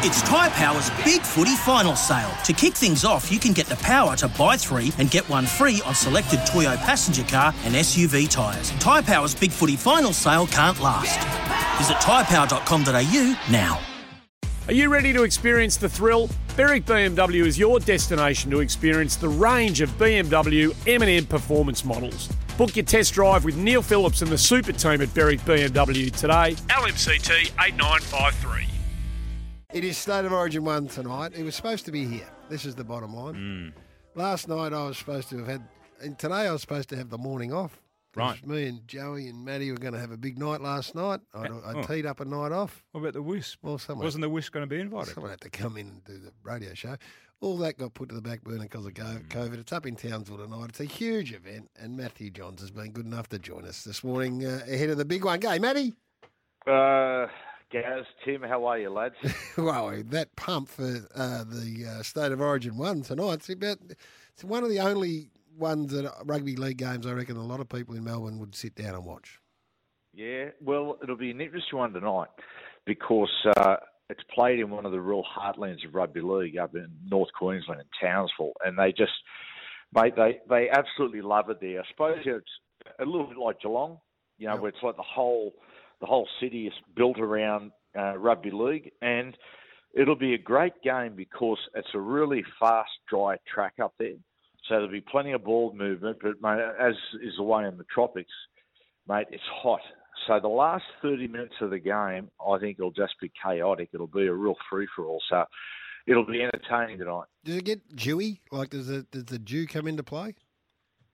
It's Tyre Power's Big Footy Final Sale. To kick things off, you can get the power to buy three and get one free on selected Toyo passenger car and SUV tyres. Tyre Power's Big Footy Final Sale can't last. Visit tyrepower.com.au now. Are you ready to experience the thrill? Berwick BMW is your destination to experience the range of BMW M&M performance models. Book your test drive with Neil Phillips and the super team at Berwick BMW today. LMCT 8953. It is State of Origin 1 tonight. It was supposed to be here. This is the bottom line. Last night I was supposed to have had, and today I was supposed to have the morning off. 'Cause Right. Me and Joey and Maddie were going to have a big night last night. I, I Oh. teed up a night off. What about the Wisp? Well, someone, Wasn't the Wisp going to be invited? someone had to come in and do the radio show. All that got put to the back burner because of co- Mm. COVID. It's up in Townsville tonight. It's a huge event, and Matthew Johns has been good enough to join us this morning uh, ahead of the big one. Gay, Matty. Uh, Gaz, Tim, how are you, lads? Well, that pump for uh, the uh, State of Origin one tonight. It's about it's one of the only ones that rugby league games I reckon a lot of people in Melbourne would sit down and watch. yeah, well, it'll be an interesting one tonight because uh, it's played in one of the real heartlands of rugby league up in North Queensland, in Townsville, and they just, mate, they they absolutely love it there. I suppose it's a little bit like Geelong, you know, Yep. where it's like the whole the whole city is built around uh, rugby league, and it'll be a great game because it's a really fast, dry track up there. So there'll be plenty of ball movement, but mate, as is the way in the tropics, mate, it's hot. So the last 30 minutes of the game, I think it'll just be chaotic. It'll be a real free for all. So it'll be entertaining tonight. Does it get dewy? Like, does the does the dew come into play?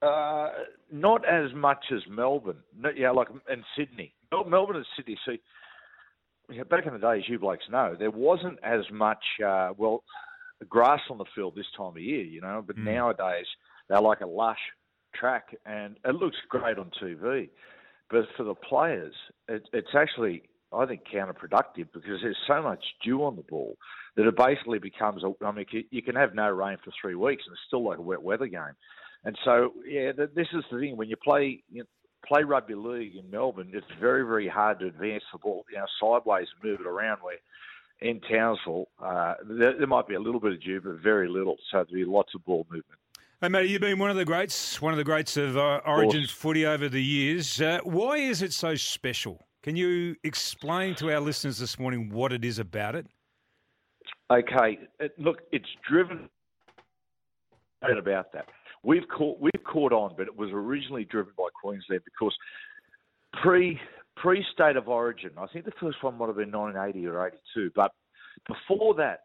Uh, not as much as Melbourne. No, yeah, like in Sydney. Mel- Melbourne and Sydney. See, yeah, back in the day, as you blokes know, there wasn't as much uh, well grass on the field this time of year, you know. But Mm. nowadays, they're like a lush track, and it looks great on TV. But for the players, it, it's actually, I think, counterproductive because there's so much dew on the ball that it basically becomes. A, I mean, you- you can have no rain for three weeks, and it's still like a wet weather game. And so, yeah, this is the thing. When you play you know, play rugby league in Melbourne, it's very, very hard to advance the ball, you know, sideways and move it around. Where in Townsville, uh, there, there might be a little bit of dew, but very little. So there'll be lots of ball movement. Hey, Matty, you've been one of the greats, one of the greats of uh, Origin course. footy over the years. Uh, why is it so special? Can you explain to our listeners this morning what it is about it? Okay, look, it's driven about that. We've caught we've caught on, but it was originally driven by Queensland because pre pre state of origin, I think the first one might have been 1980 or 82, but before that,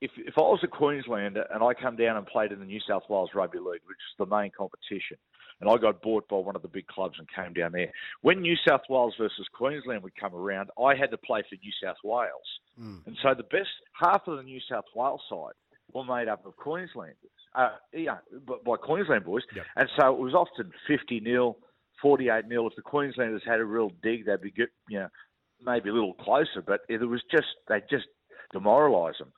if if I was a Queenslander and I come down and played in the New South Wales Rugby League, which is the main competition, and I got bought by one of the big clubs and came down there, when New South Wales versus Queensland would come around, I had to play for New South Wales, hmm. and so the best half of the New South Wales side were made up of Queenslanders, uh, yeah, by Queensland boys, Yep. and so it was often 50 nil, 48 nil. If the Queenslanders had a real dig, they'd be good, you know, maybe a little closer, but it was just they just demoralised them.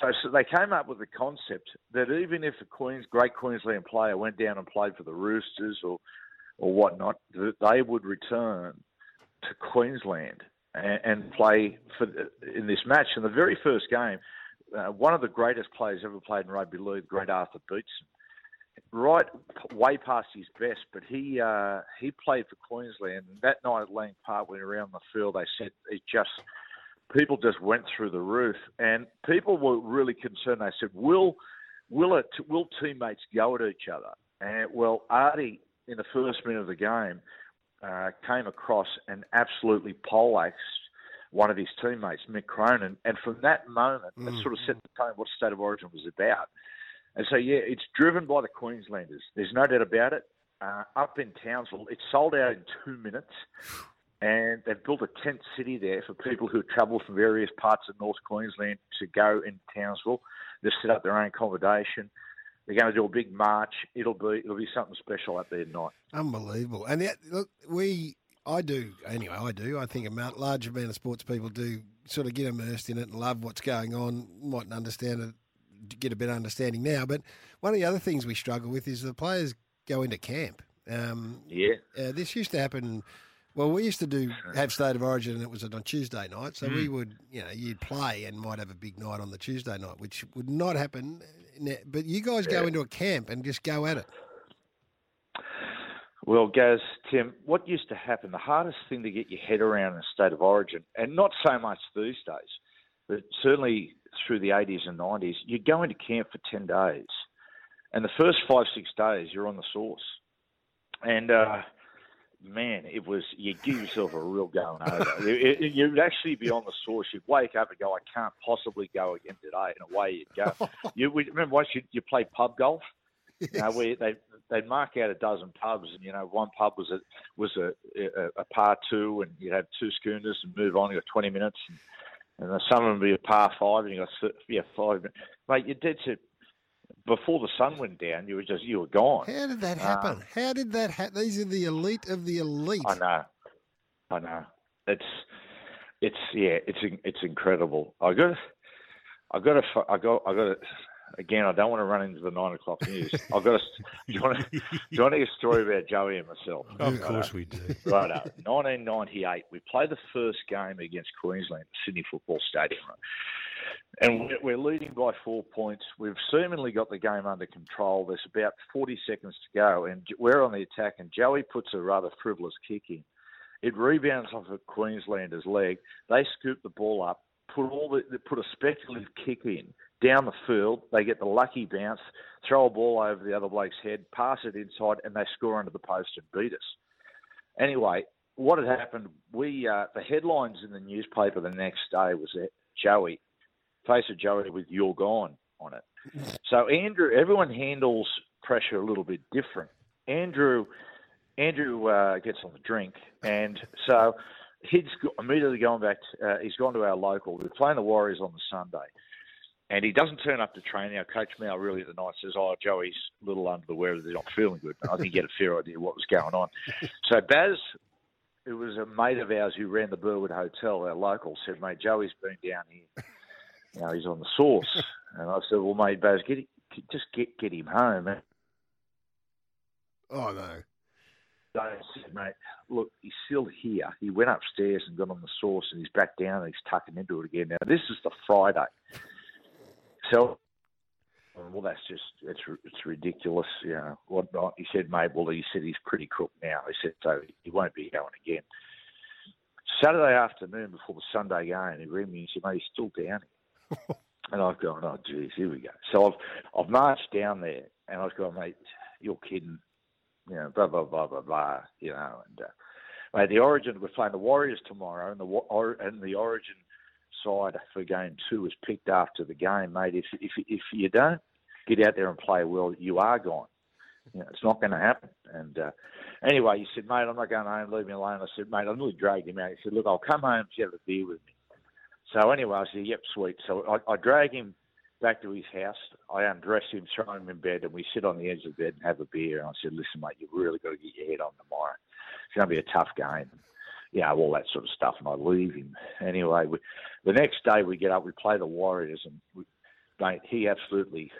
So, so they came up with the concept that even if a Queens great Queensland player went down and played for the Roosters or or whatnot, that they would return to Queensland and, and play for the, in this match. In the very first game, uh, one of the greatest players ever played in rugby league, great Arthur Beetson, right way past his best, but he uh, he played for Queensland. And that night at Lang Park, when around the field, they said it just people just went through the roof, and people were really concerned. They said, "Will will it will teammates go at each other?" And well, Artie in the first minute of the game uh, came across and absolutely poleaxed one of his teammates, Mick Cronin, and from that moment, it sort of set the tone what State of Origin was about. And so, yeah, it's driven by the Queenslanders. There's no doubt about it. Uh, up in Townsville, it's sold out in two minutes, and they've built a tent city there for people who travel from various parts of North Queensland to go in Townsville. They've set up their own accommodation. They're going to do a big march. It'll be it'll be something special up there tonight. Unbelievable. And yet, look, we, I do, anyway, I do. I think a large amount of sports people do sort of get immersed in it and love what's going on, mightn't understand it, get a better understanding now. But one of the other things we struggle with is the players go into camp. Um, Yeah. uh, this used to happen Well, we used to do have state of origin, and it was on Tuesday night. So we would, you know, you'd play and might have a big night on the Tuesday night, which would not happen. But you guys go into a camp and just go at it. Well, Gaz, Tim, what used to happen, the hardest thing to get your head around in a state of origin, and not so much these days, but certainly through the 80s and 90s, you go into camp for 10 days. And the first five, six days, you're on the sauce. And, uh, man, it was, you give yourself a real going over. It- it- you'd actually be on the sauce. You'd wake up and go, I can't possibly go again today. And away you'd go. you remember once you, you play pub golf? You know, where they they'd mark out a dozen pubs, and you know one pub was a was a, a, a par two, and you'd have two schooners and move on. You got twenty minutes, and, and some of them would be a par five, and you got th- yeah five minutes. Mate, you did to before the sun went down. You were just you were gone. How did that happen? Um, How did that happen? These are the elite of the elite. I know, I know. It's it's yeah, it's it's incredible. I got I got to I got I got to. Again, I don't want to run into the nine o'clock news. I've got to. Do you want to, do you want to hear a story about Joey and myself? Of course we do. Uh, right, uh, up. 1998. We played the first game against Queensland at Sydney Football Stadium, right? and we're- we're leading by four points. We've seemingly got the game under control. There's about 40 seconds to go, and we're on the attack. And Joey puts a rather frivolous kick in. It rebounds off a Queenslander's leg. They scoop the ball up, put all the they put a speculative kick in down the field. They get the lucky bounce, throw a ball over the other bloke's head, pass it inside, and they score under the post and beat us. Anyway, what had happened? We uh, the headlines in the newspaper the next day was that Joey, face of Joey with "You're gone" on it. So Andrew, everyone handles pressure a little bit different. Andrew, Andrew uh, gets on the drink, and so he's immediately going back. To, uh, he's gone to our local. We're playing the Warriors on the Sunday. And he doesn't turn up to training. Our coach Mal Reilly at the night says, "Oh, Joey's a little under the weather. They're not feeling good." I think he had a fair idea what was going on. So Baz, who was a mate of ours who ran the Burwood Hotel, our local, said, "Mate, Joey's been down here. You know, he's on the sauce." And I said, "Well, mate, Baz, get it, just get get him home." man." Oh no. So I said, mate, look, he's still here. He went upstairs and got on the sauce, and he's back down and he's tucking into it again. Now this is the Friday, so well, that's just it's it's ridiculous, you know. Whatnot. He said, mate, well, he said he's pretty crook now. He said so he won't be going again. Saturday afternoon before the Sunday game, he rang me and said, mate, he's still down here. and I've gone, oh, geez, here we go. So I've I've marched down there, and I've gone, mate, you're kidding you know, blah blah blah blah blah, you know, and uh, mate, the Origin we're playing the Warriors tomorrow, and the and the Origin side for game two is picked after the game, mate. If if if you don't get out there and play well, you are gone. You know, it's not going to happen. And uh, anyway, he said, mate, I'm not going home. Leave me alone. I said, mate, I nearly dragged him out. He said, look, I'll come home if you have a beer with me. So anyway, I said, yep, sweet. So I, I drag him back to his house. I undress him, throw him in bed, and we sit on the edge of the bed and have a beer. And I said, listen, mate, you've really got to get your head on tomorrow. It's going to be a tough game. Yeah, all that sort of stuff. And I leave him. Anyway, we, the next day we get up, we play the Warriors, and we, mate, he absolutely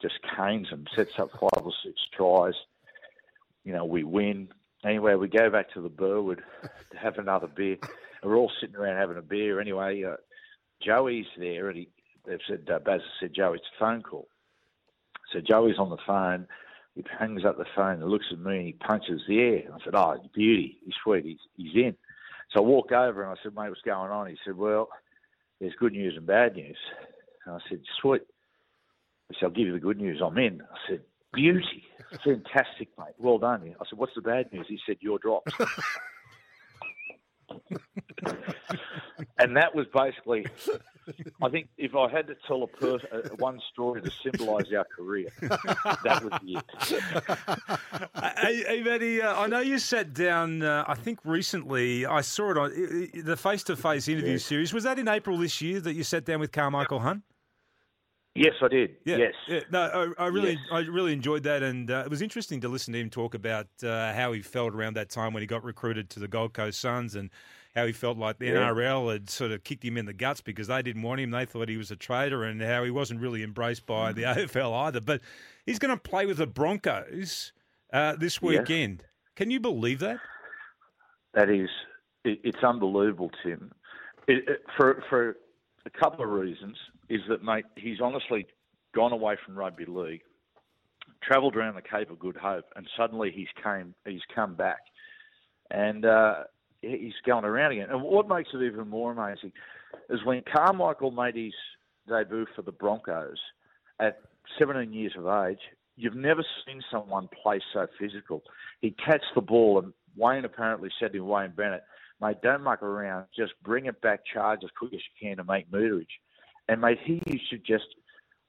just canes them, sets up five or six tries. You know, we win. Anyway, we go back to the Burwood to have another beer. And we're all sitting around having a beer. Anyway, uh, Joey's there, and he, they've said, uh, Baz said, Joey, it's a phone call. So Joey's on the phone. He hangs up the phone and looks at me and he punches the air. And I said, oh, beauty. He's sweet. He's, he's in. So I walk over and I said, mate, what's going on? He said, well, there's good news and bad news. And I said, sweet. He said, I'll give you the good news. I'm in. I said, beauty. Fantastic, mate. Well done. I said, what's the bad news? He said, you're dropped. and that was basically, I think, if I had to tell a person uh, one story to symbolise our career, that would be it. hey, hey, uh, I know you sat down, uh, I think recently, I saw it on the face to face interview series. Was that in April this year that you sat down with Carmichael Hunt? Yes, I did. Yeah, yes. yeah. No, I, I really, Yes. I really enjoyed that, and uh, it was interesting to listen to him talk about uh, how he felt around that time when he got recruited to the Gold Coast Suns, and how he felt like the. NRL had sort of kicked him in the guts because they didn't want him; they thought he was a traitor, and how he wasn't really embraced by the Mm-hmm. AFL either. But he's going to play with the Broncos uh, this Yes. weekend. Can you believe that? That is, it, it's unbelievable, Tim. It, it, for for a couple of reasons, is that mate, he's honestly gone away from rugby league, travelled around the Cape of Good Hope, and suddenly he's came he's come back, and uh, he's going around again. And what makes it even more amazing is when Carmichael made his debut for the Broncos at 17 years of age. You've never seen someone play so physical. He catched the ball, and Wayne apparently said to Wayne Bennett, mate, don't muck around. Just bring it back, charge as quick as you can to make meterage. And, mate, he used to just,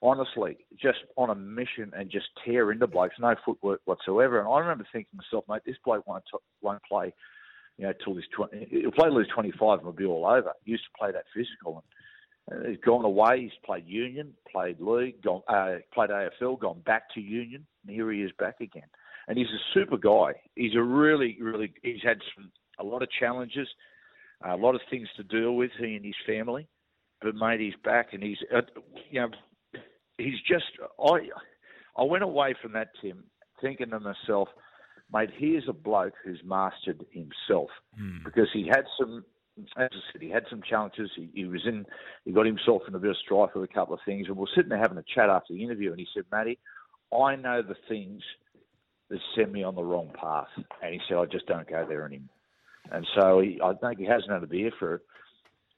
honestly, just on a mission and just tear into blokes, no footwork whatsoever. And I remember thinking to myself, mate, this bloke won't, t- won't play, you know, till he's 20, he'll play till he's 25 and will be all over. He used to play that physical. And uh, he's gone away. He's played union, played league, gone, uh, played AFL, gone back to union, and here he is back again. And he's a super guy. He's a really, really. He's had some a lot of challenges, a lot of things to deal with. He and his family, but mate, he's back, and he's, uh, you know, he's just. I, I went away from that Tim thinking to myself, mate, here's a bloke who's mastered himself Mm. because he had some as I said, he had some challenges. He, he was in, he got himself in a bit of strife with a couple of things. And we are sitting there having a chat after the interview, and he said, Matty, I know the things that send me on the wrong path. And he said, I just don't go there anymore. And so he, I think he hasn't had a beer for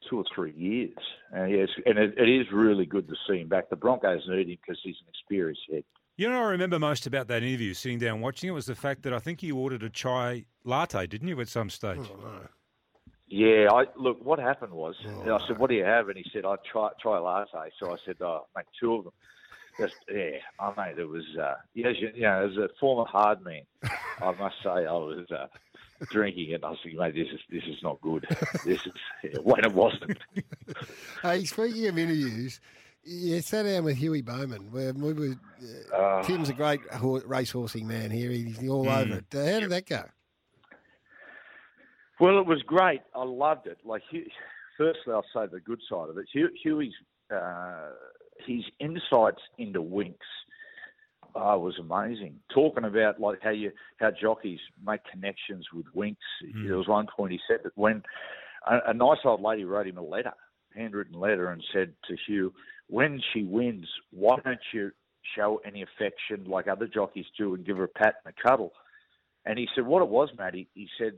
two or three years. And, yes, and it, it is really good to see him back. The Broncos need him because he's an experienced head. You know, what I remember most about that interview, sitting down watching it, was the fact that I think you ordered a chai latte, didn't you, at some stage? Oh, no. Yeah, I look. What happened was, I said, "What do you have?" And he said, "I try try a latte." So I said, "Oh, make two of them." Just yeah, I mate, it was uh, yes, you know, as a former hard man, I must say I was uh, drinking it. And I was thinking, mate, this is this is not good. This is yeah, when it wasn't. Hey, speaking of interviews, you sat down with Huey Bowman. We were, uh, Uh, Tim's a great ho- racehorsing man here. He's all over it. Uh, how did that go? Well, it was great. I loved it. Like, firstly, I'll say the good side of it. Hu- Huey's uh, his insights into Winx uh, was amazing. Talking about like how you how jockeys make connections with Winx. There was one point he said that when a, a nice old lady wrote him a letter, handwritten letter, and said to Hugh, "When she wins, why don't you show any affection like other jockeys do and give her a pat and a cuddle?" And he said, "What it was, Matty," he said.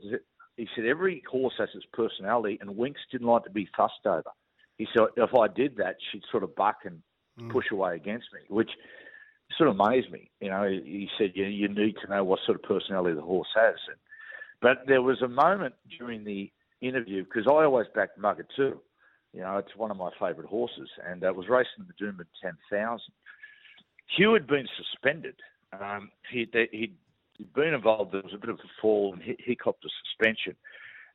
He said every horse has its personality, and Winx didn't like to be fussed over. He said if I did that, she'd sort of buck and mm. push away against me, which sort of amazed me. You know, he said you, you need to know what sort of personality the horse has. And, but there was a moment during the interview because I always backed Mugger too. You know, it's one of my favourite horses, and uh, it was racing the Doomben Ten Thousand. Hugh had been suspended. Um, he, he'd he'd been involved. There was a bit of a fall, and he, he copped a suspension.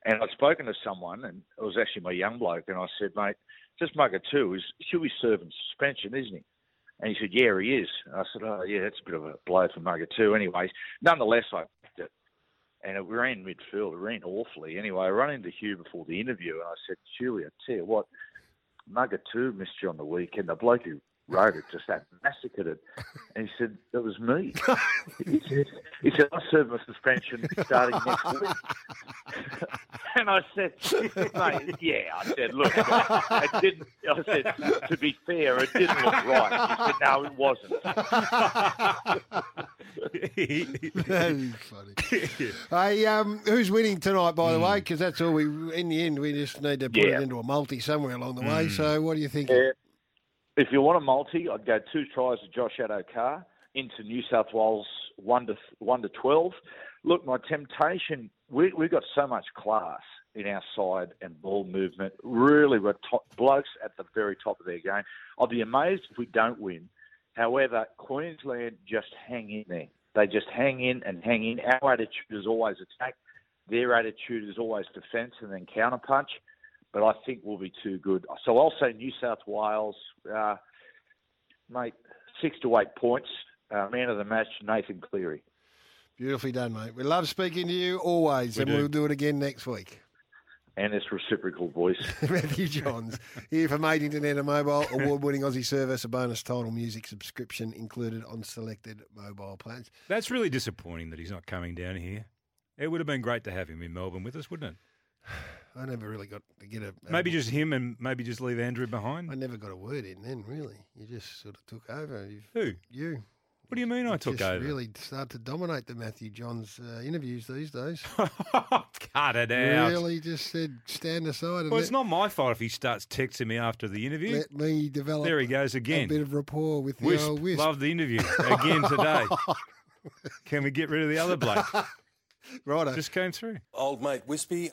And I'd spoken to someone, and it was actually my young bloke, and I said, mate, just Mugger two. is Huey's serving suspension, isn't he? And he said, yeah, he is. And I said, oh, yeah, that's a bit of a blow for Mugger too. Anyways, nonetheless, I it. And it ran midfield. It ran awfully. Anyway, I ran into Hugh before the interview, and I said, Huey, I tell you what, Mugger too missed you on the weekend. The bloke who wrote it just that massacred it. And he said, that was me. he said, he said, I serve a suspension starting next week. and I said, mate, yeah. I said, look, it didn't. I said, to be fair, it didn't look right. He said, no, it wasn't. that is funny. hey, um, who's winning tonight, by the way? Because that's all we. In the end, we just need to put Yeah. it into a multi somewhere along the way. So, what do you think? Yeah. If you want a multi, I'd go two tries to Josh Addo-Carr into New South Wales one to one to twelve. Look, my temptation. We we've got so much class in our side and ball movement. Really, we're top, blokes at the very top of their game. I'll be amazed if we don't win. However, Queensland just hang in there. They just hang in and hang in. Our attitude is always attack. Their attitude is always defence and then counterpunch but I think we'll be too good. So I'll say New South Wales, uh, mate, six to eight points. Uh, man of the match, Nathan Cleary. Beautifully done, mate. We love speaking to you always, We and do. we'll do it again next week. And it's reciprocal, voice. Matthew Johns here for from Maidington Air Mobile, award-winning Aussie service, a bonus title music subscription included on selected mobile plans. That's really disappointing that he's not coming down here. It would have been great to have him in Melbourne with us, wouldn't it? I never really got to get a. Maybe a- just him and maybe just leave Andrew behind. I never got a word in then. Really, you just sort of took over. You've, Who? you. What do you mean I You took just over? Really start to dominate the Matthew Johns uh, interviews these days. Cut it out. really, just said stand aside and Well, it's not my fault if he starts texting me after the interview. let me develop. There he goes again. A bit of rapport with the Wisp, old Wisp. love the interview again today. Can we get rid of the other bloke? Righto. Just came through. Old mate Wispy.